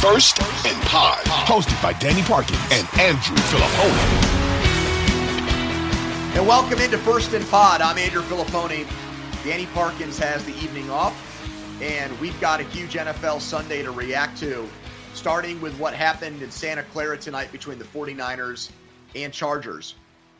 First and Pod, hosted by Danny Parkin and Andrew Filipponi. And welcome into First and Pod. I'm Andrew Filipponi. Danny Parkins has the evening off, and we've got a huge NFL Sunday to react to, starting with what happened in Santa Clara tonight between the 49ers and Chargers.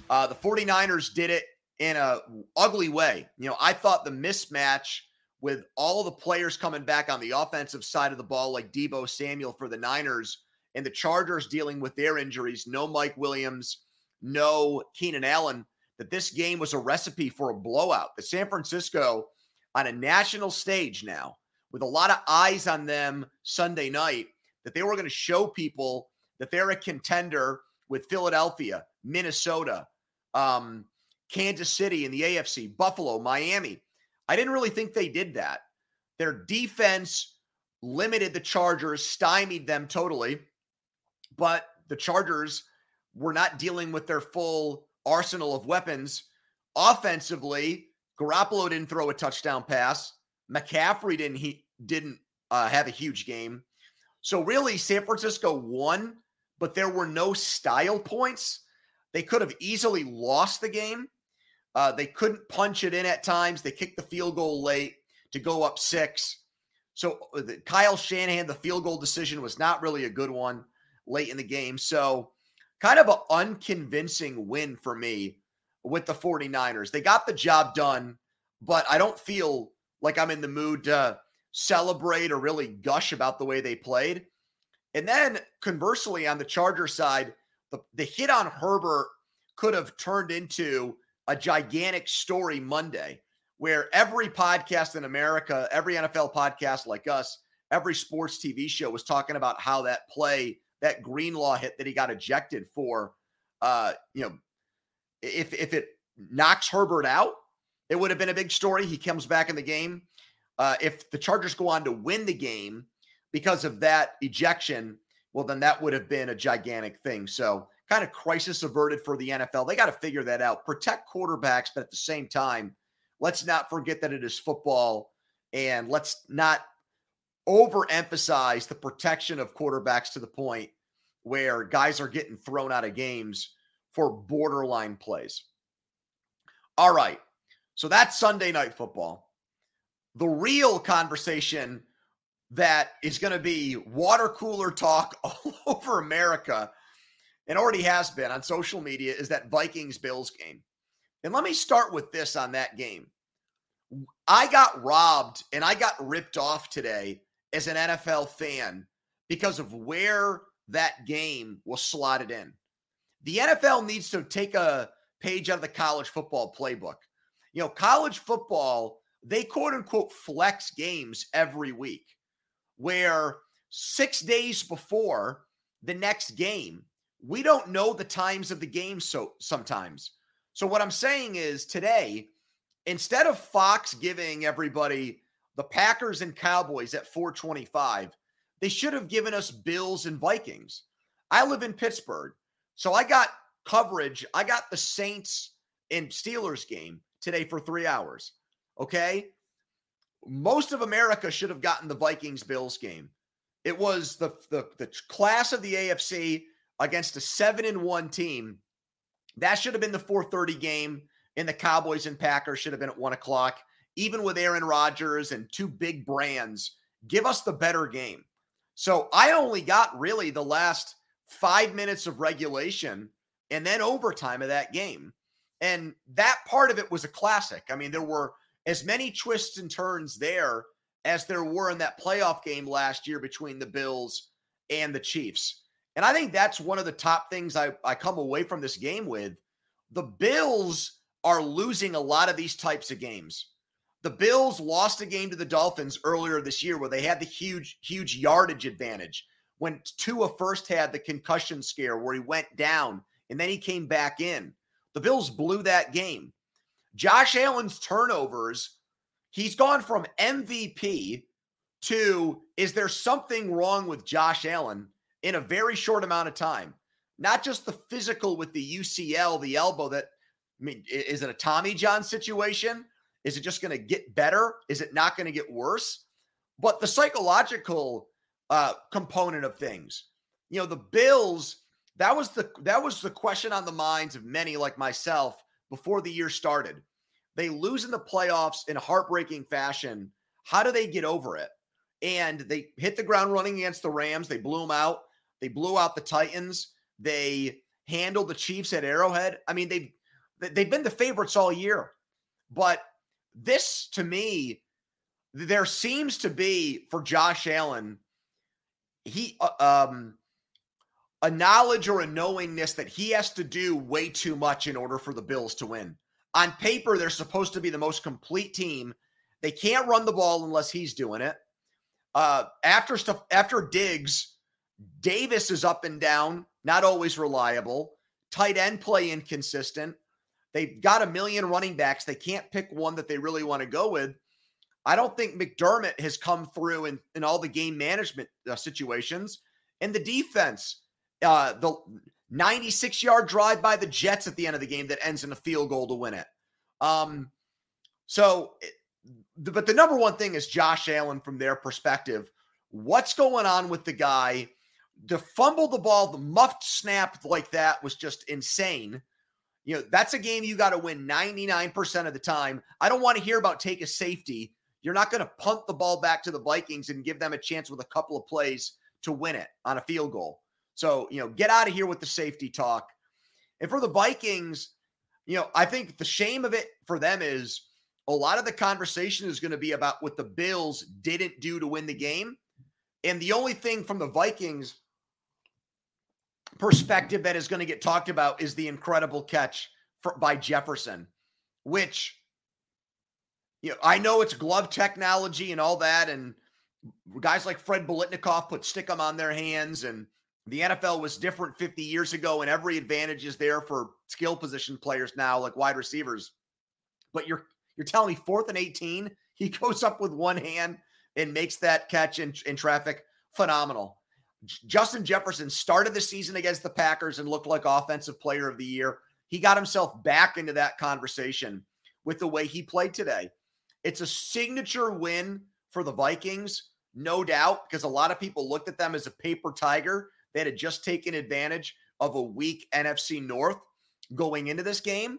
Uh, the 49ers did it in a ugly way. You know, I thought the mismatch with all the players coming back on the offensive side of the ball, like Deebo Samuel for the Niners, and the Chargers dealing with their injuries, no Mike Williams, no Keenan Allen, that this game was a recipe for a blowout. The San Francisco on a national stage now, with a lot of eyes on them Sunday night, that they were going to show people that they're a contender with Philadelphia, Minnesota, um, Kansas City in the AFC, Buffalo, Miami. I didn't really think they did that. Their defense limited the Chargers, stymied them totally, but the Chargers were not dealing with their full arsenal of weapons. Offensively, Garoppolo didn't throw a touchdown pass. McCaffrey didn't he didn't uh, have a huge game. So really, San Francisco won, but there were no style points. They could have easily lost the game. Uh, they couldn't punch it in at times. They kicked the field goal late to go up six. So uh, the, Kyle Shanahan, the field goal decision was not really a good one late in the game. So kind of an unconvincing win for me with the 49ers. They got the job done, but I don't feel like I'm in the mood to celebrate or really gush about the way they played. And then conversely, on the Charger side, the, the hit on Herbert could have turned into a gigantic story Monday where every podcast in America, every NFL podcast like us, every sports TV show was talking about how that play, that Greenlaw hit that he got ejected for, uh, you know, if if it knocks Herbert out, it would have been a big story. He comes back in the game. Uh, if the Chargers go on to win the game because of that ejection, well, then that would have been a gigantic thing. So kind of crisis averted for the NFL. They got to figure that out. Protect quarterbacks, but at the same time, let's not forget that it is football and let's not overemphasize the protection of quarterbacks to the point where guys are getting thrown out of games for borderline plays. All right. So that's Sunday night football. The real conversation that is going to be water cooler talk all over America and already has been on social media, is that Vikings Bills game. And let me start with this on that game. I got robbed and I got ripped off today as an NFL fan because of where that game was slotted in. The NFL needs to take a page out of the college football playbook. You know, college football, they quote unquote flex games every week where six days before the next game, we don't know the times of the game so sometimes. So what I'm saying is today, instead of Fox giving everybody the Packers and Cowboys at 425, they should have given us Bills and Vikings. I live in Pittsburgh. So I got coverage. I got the Saints and Steelers game today for three hours. Okay. Most of America should have gotten the Vikings Bills game. It was the, the, the class of the AFC against a seven and one team. That should have been the 430 game. And the Cowboys and Packers should have been at one o'clock. Even with Aaron Rodgers and two big brands, give us the better game. So I only got really the last five minutes of regulation and then overtime of that game. And that part of it was a classic. I mean, there were as many twists and turns there as there were in that playoff game last year between the Bills and the Chiefs. And I think that's one of the top things I, I come away from this game with. The Bills are losing a lot of these types of games. The Bills lost a game to the Dolphins earlier this year where they had the huge, huge yardage advantage when Tua first had the concussion scare where he went down and then he came back in. The Bills blew that game. Josh Allen's turnovers, he's gone from MVP to is there something wrong with Josh Allen in a very short amount of time? Not just the physical with the UCL, the elbow that, I mean, is it a Tommy John situation? Is it just going to get better? Is it not going to get worse? But the psychological uh, component of things, you know, the Bills. That was the that was the question on the minds of many like myself before the year started. They lose in the playoffs in a heartbreaking fashion. How do they get over it? And they hit the ground running against the Rams. They blew them out. They blew out the Titans. They handled the Chiefs at Arrowhead. I mean, they've they've been the favorites all year. But this to me, there seems to be for Josh Allen, he uh, um a knowledge or a knowingness that he has to do way too much in order for the Bills to win. On paper, they're supposed to be the most complete team. They can't run the ball unless he's doing it. Uh, after stuff, after Diggs, Davis is up and down, not always reliable. Tight end play inconsistent. They've got a million running backs. They can't pick one that they really want to go with. I don't think McDermott has come through in, in all the game management uh, situations. And the defense, uh, the 96 yard drive by the Jets at the end of the game that ends in a field goal to win it. Um, so, but the number one thing is Josh Allen from their perspective. What's going on with the guy? To fumble the ball, the muffed snap like that was just insane. You know, that's a game you got to win 99% of the time. I don't want to hear about take a safety. You're not going to punt the ball back to the Vikings and give them a chance with a couple of plays to win it on a field goal. So, you know, get out of here with the safety talk. And for the Vikings, you know, I think the shame of it for them is a lot of the conversation is going to be about what the Bills didn't do to win the game. And the only thing from the Vikings perspective that is going to get talked about is the incredible catch for, by Jefferson, which you know, I know it's glove technology and all that, and guys like Fred Biletnikoff put Stickum on their hands, and the NFL was different 50 years ago, and every advantage is there for skill position players now, like wide receivers. But you're you're telling me fourth and 18, he goes up with one hand and makes that catch in, in traffic. Phenomenal. Justin Jefferson started the season against the Packers and looked like offensive player of the year. He got himself back into that conversation with the way he played today. It's a signature win for the Vikings, no doubt, because a lot of people looked at them as a paper tiger They had just taken advantage of a weak NFC North going into this game.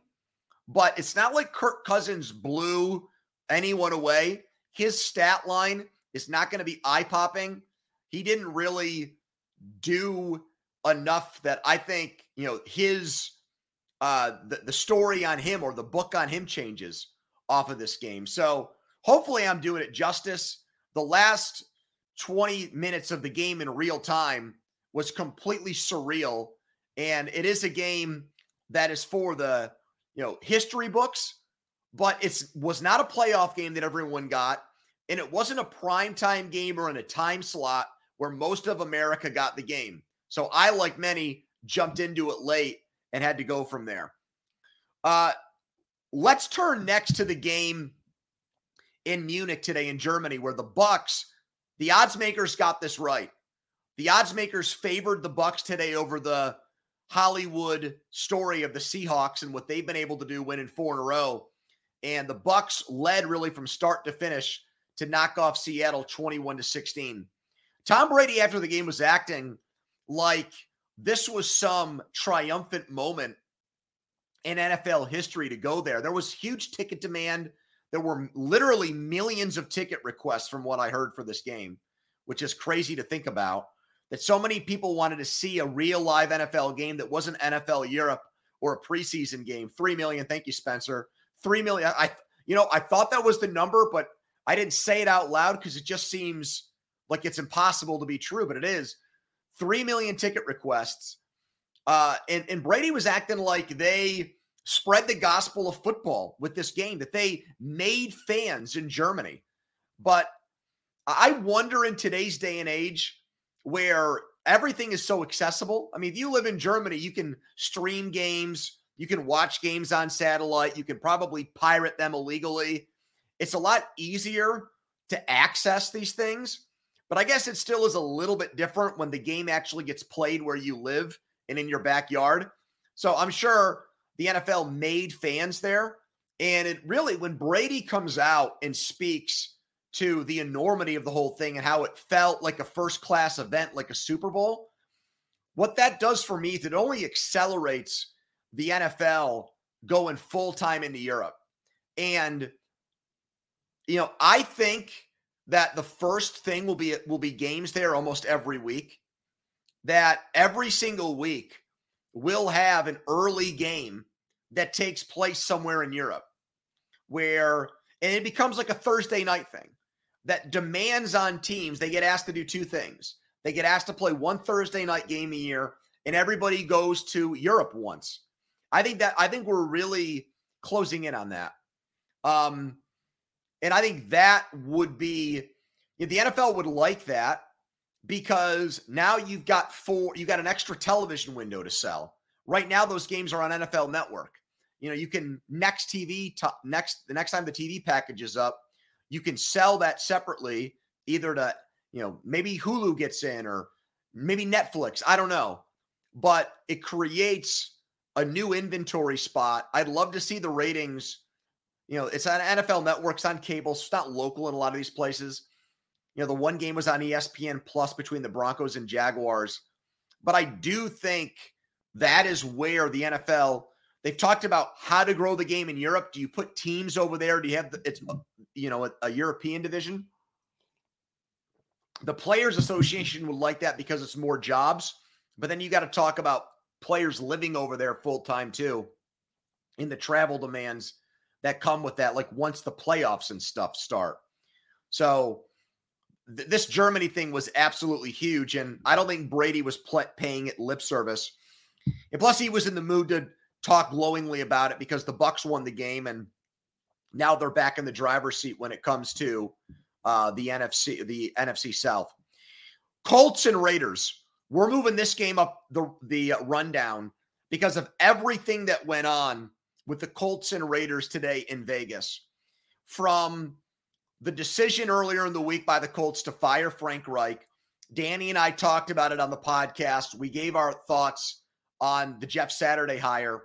But it's not like Kirk Cousins blew anyone away. His stat line is not going to be eye popping he didn't really do enough that I think, you know, his uh the, the story on him or the book on him changes off of this game. So hopefully I'm doing it justice. The last 20 minutes of the game in real time was completely surreal. And it is a game that is for the you know history books, but it's was not a playoff game that everyone got, and it wasn't a prime time game or in a time slot where most of America got the game. So I, like many, jumped into it late and had to go from there. Uh, let's turn next to the game in Munich today in Germany, where the Bucks, the odds makers got this right. The odds makers favored the Bucks today over the Hollywood story of the Seahawks and what they've been able to do winning four in a row. And the Bucks led really from start to finish to knock off Seattle 21 to 16. Tom Brady after the game was acting like this was some triumphant moment in NFL history to go there. There was huge ticket demand. There were literally millions of ticket requests from what I heard for this game, which is crazy to think about. That so many people wanted to see a real live NFL game that wasn't NFL Europe or a preseason game. 3 million. Thank you, Spencer. 3 million. I you know, I thought that was the number, but I didn't say it out loud because it just seems like it's impossible to be true, but it is. 3 million ticket requests. Uh, and, and Brady was acting like they spread the gospel of football with this game, that they made fans in Germany. But I wonder in today's day and age where everything is so accessible. I mean, if you live in Germany, you can stream games, you can watch games on satellite, you can probably pirate them illegally. It's a lot easier to access these things. But I guess it still is a little bit different when the game actually gets played where you live and in your backyard. So I'm sure the NFL made fans there. And it really, when Brady comes out and speaks to the enormity of the whole thing and how it felt like a first class event, like a Super Bowl, what that does for me is it only accelerates the NFL going full time into Europe. And, you know, I think that the first thing will be will be games there almost every week. That every single week will have an early game that takes place somewhere in Europe where and it becomes like a Thursday night thing that demands on teams they get asked to do two things. They get asked to play one Thursday night game a year and everybody goes to Europe once. I think that I think we're really closing in on that. Um and I think that would be the NFL would like that because now you've got four, you got an extra television window to sell. Right now, those games are on NFL Network. You know, you can next TV t- next the next time the TV package is up, you can sell that separately, either to you know maybe Hulu gets in or maybe Netflix. I don't know, but it creates a new inventory spot. I'd love to see the ratings you know, it's on NFL networks on cable. It's not local in a lot of these places. You know, the one game was on ESPN Plus between the Broncos and Jaguars. But I do think that is where the NFL they've talked about how to grow the game in Europe. Do you put teams over there? Do you have the, it's uh, you know a, a European division? The Players Association would like that because it's more jobs. But then you got to talk about players living over there full time too, in the travel demands that come with that, like once the playoffs and stuff start. So th- this Germany thing was absolutely huge, and I don't think Brady was pl- paying it lip service. And plus, he was in the mood to talk glowingly about it because the Bucks won the game, and now they're back in the driver's seat when it comes to uh, the NFC, the NFC South. Colts and Raiders. We're moving this game up the the rundown because of everything that went on with the Colts and Raiders today in Vegas. From the decision earlier in the week by the Colts to fire Frank Reich, Danny and I talked about it on the podcast. We gave our thoughts on the Jeff Saturday hire.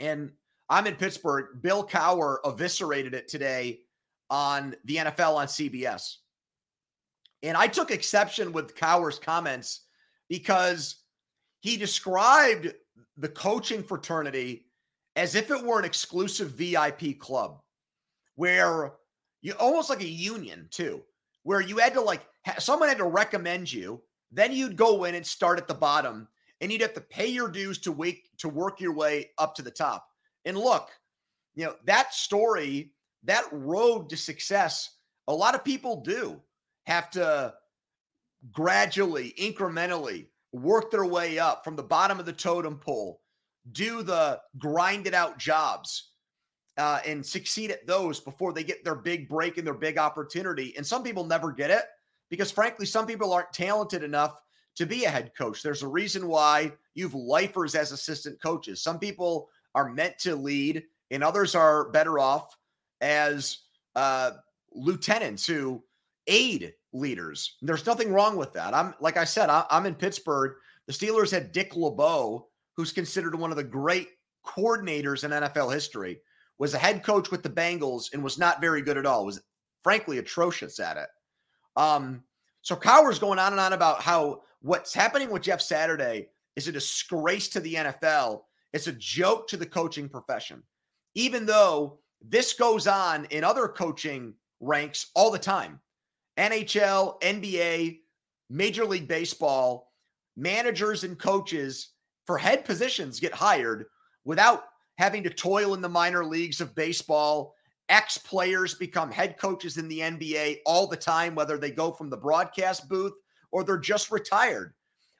And I'm in Pittsburgh. Bill Cowher eviscerated it today on the NFL on CBS. And I took exception with Cowher's comments because he described the coaching fraternity as if it were an exclusive VIP club where you almost like a union too, where you had to like someone had to recommend you, then you'd go in and start at the bottom and you'd have to pay your dues to wake to work your way up to the top. And look, you know, that story, that road to success, a lot of people do have to gradually, incrementally work their way up from the bottom of the totem pole do the grinded out jobs uh, and succeed at those before they get their big break and their big opportunity. And some people never get it because frankly, some people aren't talented enough to be a head coach. There's a reason why you've lifers as assistant coaches. Some people are meant to lead, and others are better off as uh, lieutenants who aid leaders. There's nothing wrong with that. I'm like I said, I, am in Pittsburgh. The Steelers had Dick LeBeau, who's considered one of the great coordinators in NFL history, was a head coach with the Bengals and was not very good at all. Was frankly atrocious at it. Um, so Cowher's going on and on about how what's happening with Jeff Saturday is a disgrace to the NFL. It's a joke to the coaching profession. Even though this goes on in other coaching ranks all the time. NHL, NBA, Major League Baseball, managers and coaches for head positions get hired without having to toil in the minor leagues of baseball. Ex players become head coaches in the NBA all the time, whether they go from the broadcast booth or they're just retired.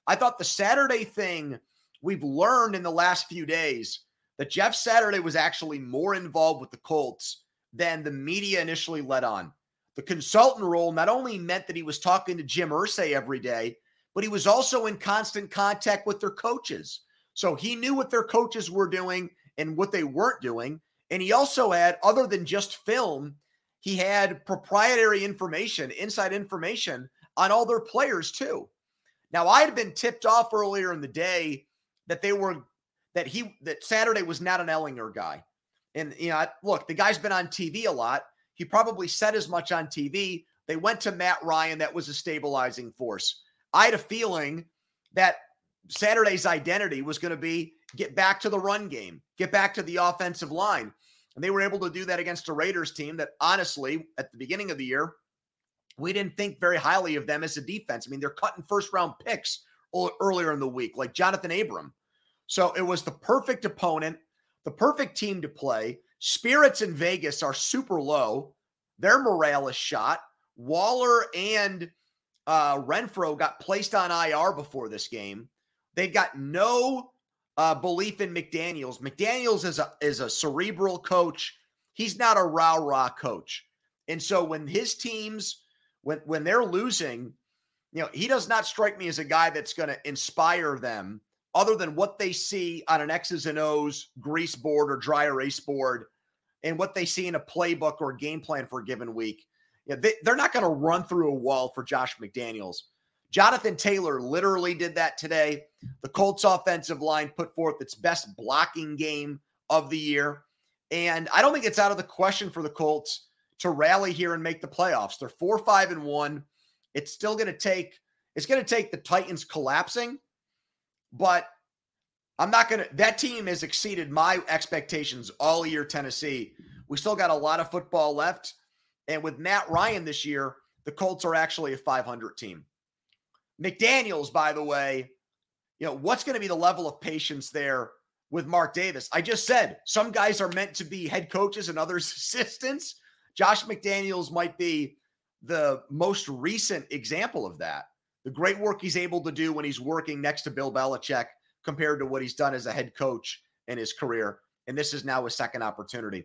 I thought the Saturday thing we've learned in the last few days that Jeff Saturday was actually more involved with the Colts than the media initially let on. The consultant role not only meant that he was talking to Jim Irsay every day, but he was also in constant contact with their coaches. So he knew what their coaches were doing and what they weren't doing. And he also had, other than just film, he had proprietary information, inside information on all their players too. Now, I had been tipped off earlier in the day that they were that he that Saturday was not an Ehlinger guy. And you know, look, the guy's been on TV a lot. He probably said as much on TV. They went to Matt Ryan, that was a stabilizing force. I had a feeling that Saturday's identity was going to be get back to the run game, get back to the offensive line. And they were able to do that against a Raiders team that honestly, at the beginning of the year, we didn't think very highly of them as a defense. I mean, they're cutting first round picks earlier in the week, like Johnathan Abram. So it was the perfect opponent, the perfect team to play. Spirits in Vegas are super low. Their morale is shot. Waller and uh, Renfrow got placed on IR before this game. They've got no uh, belief in McDaniels. McDaniels is a is a cerebral coach. He's not a rah rah coach. And so when his teams when when they're losing, you know, he does not strike me as a guy that's going to inspire them other than what they see on an X's and O's grease board or dry erase board and what they see in a playbook or game plan for a given week. Yeah, they, they're not going to run through a wall for Josh McDaniels. Jonathan Taylor literally did that today. The Colts offensive line put forth its best blocking game of the year. And I don't think it's out of the question for the Colts to rally here and make the playoffs. They're four, five, and one. It's still going to take, it's going to take the Titans collapsing, but I'm not going to, that team has exceeded my expectations all year, Tennessee. We still got a lot of football left. And with Matt Ryan this year, the Colts are actually a 500 team. McDaniels, by the way, you know, what's going to be the level of patience there with Mark Davis? I just said some guys are meant to be head coaches and others assistants. Josh McDaniels might be the most recent example of that. The great work he's able to do when he's working next to Bill Belichick compared to what he's done as a head coach in his career. And this is now his second opportunity.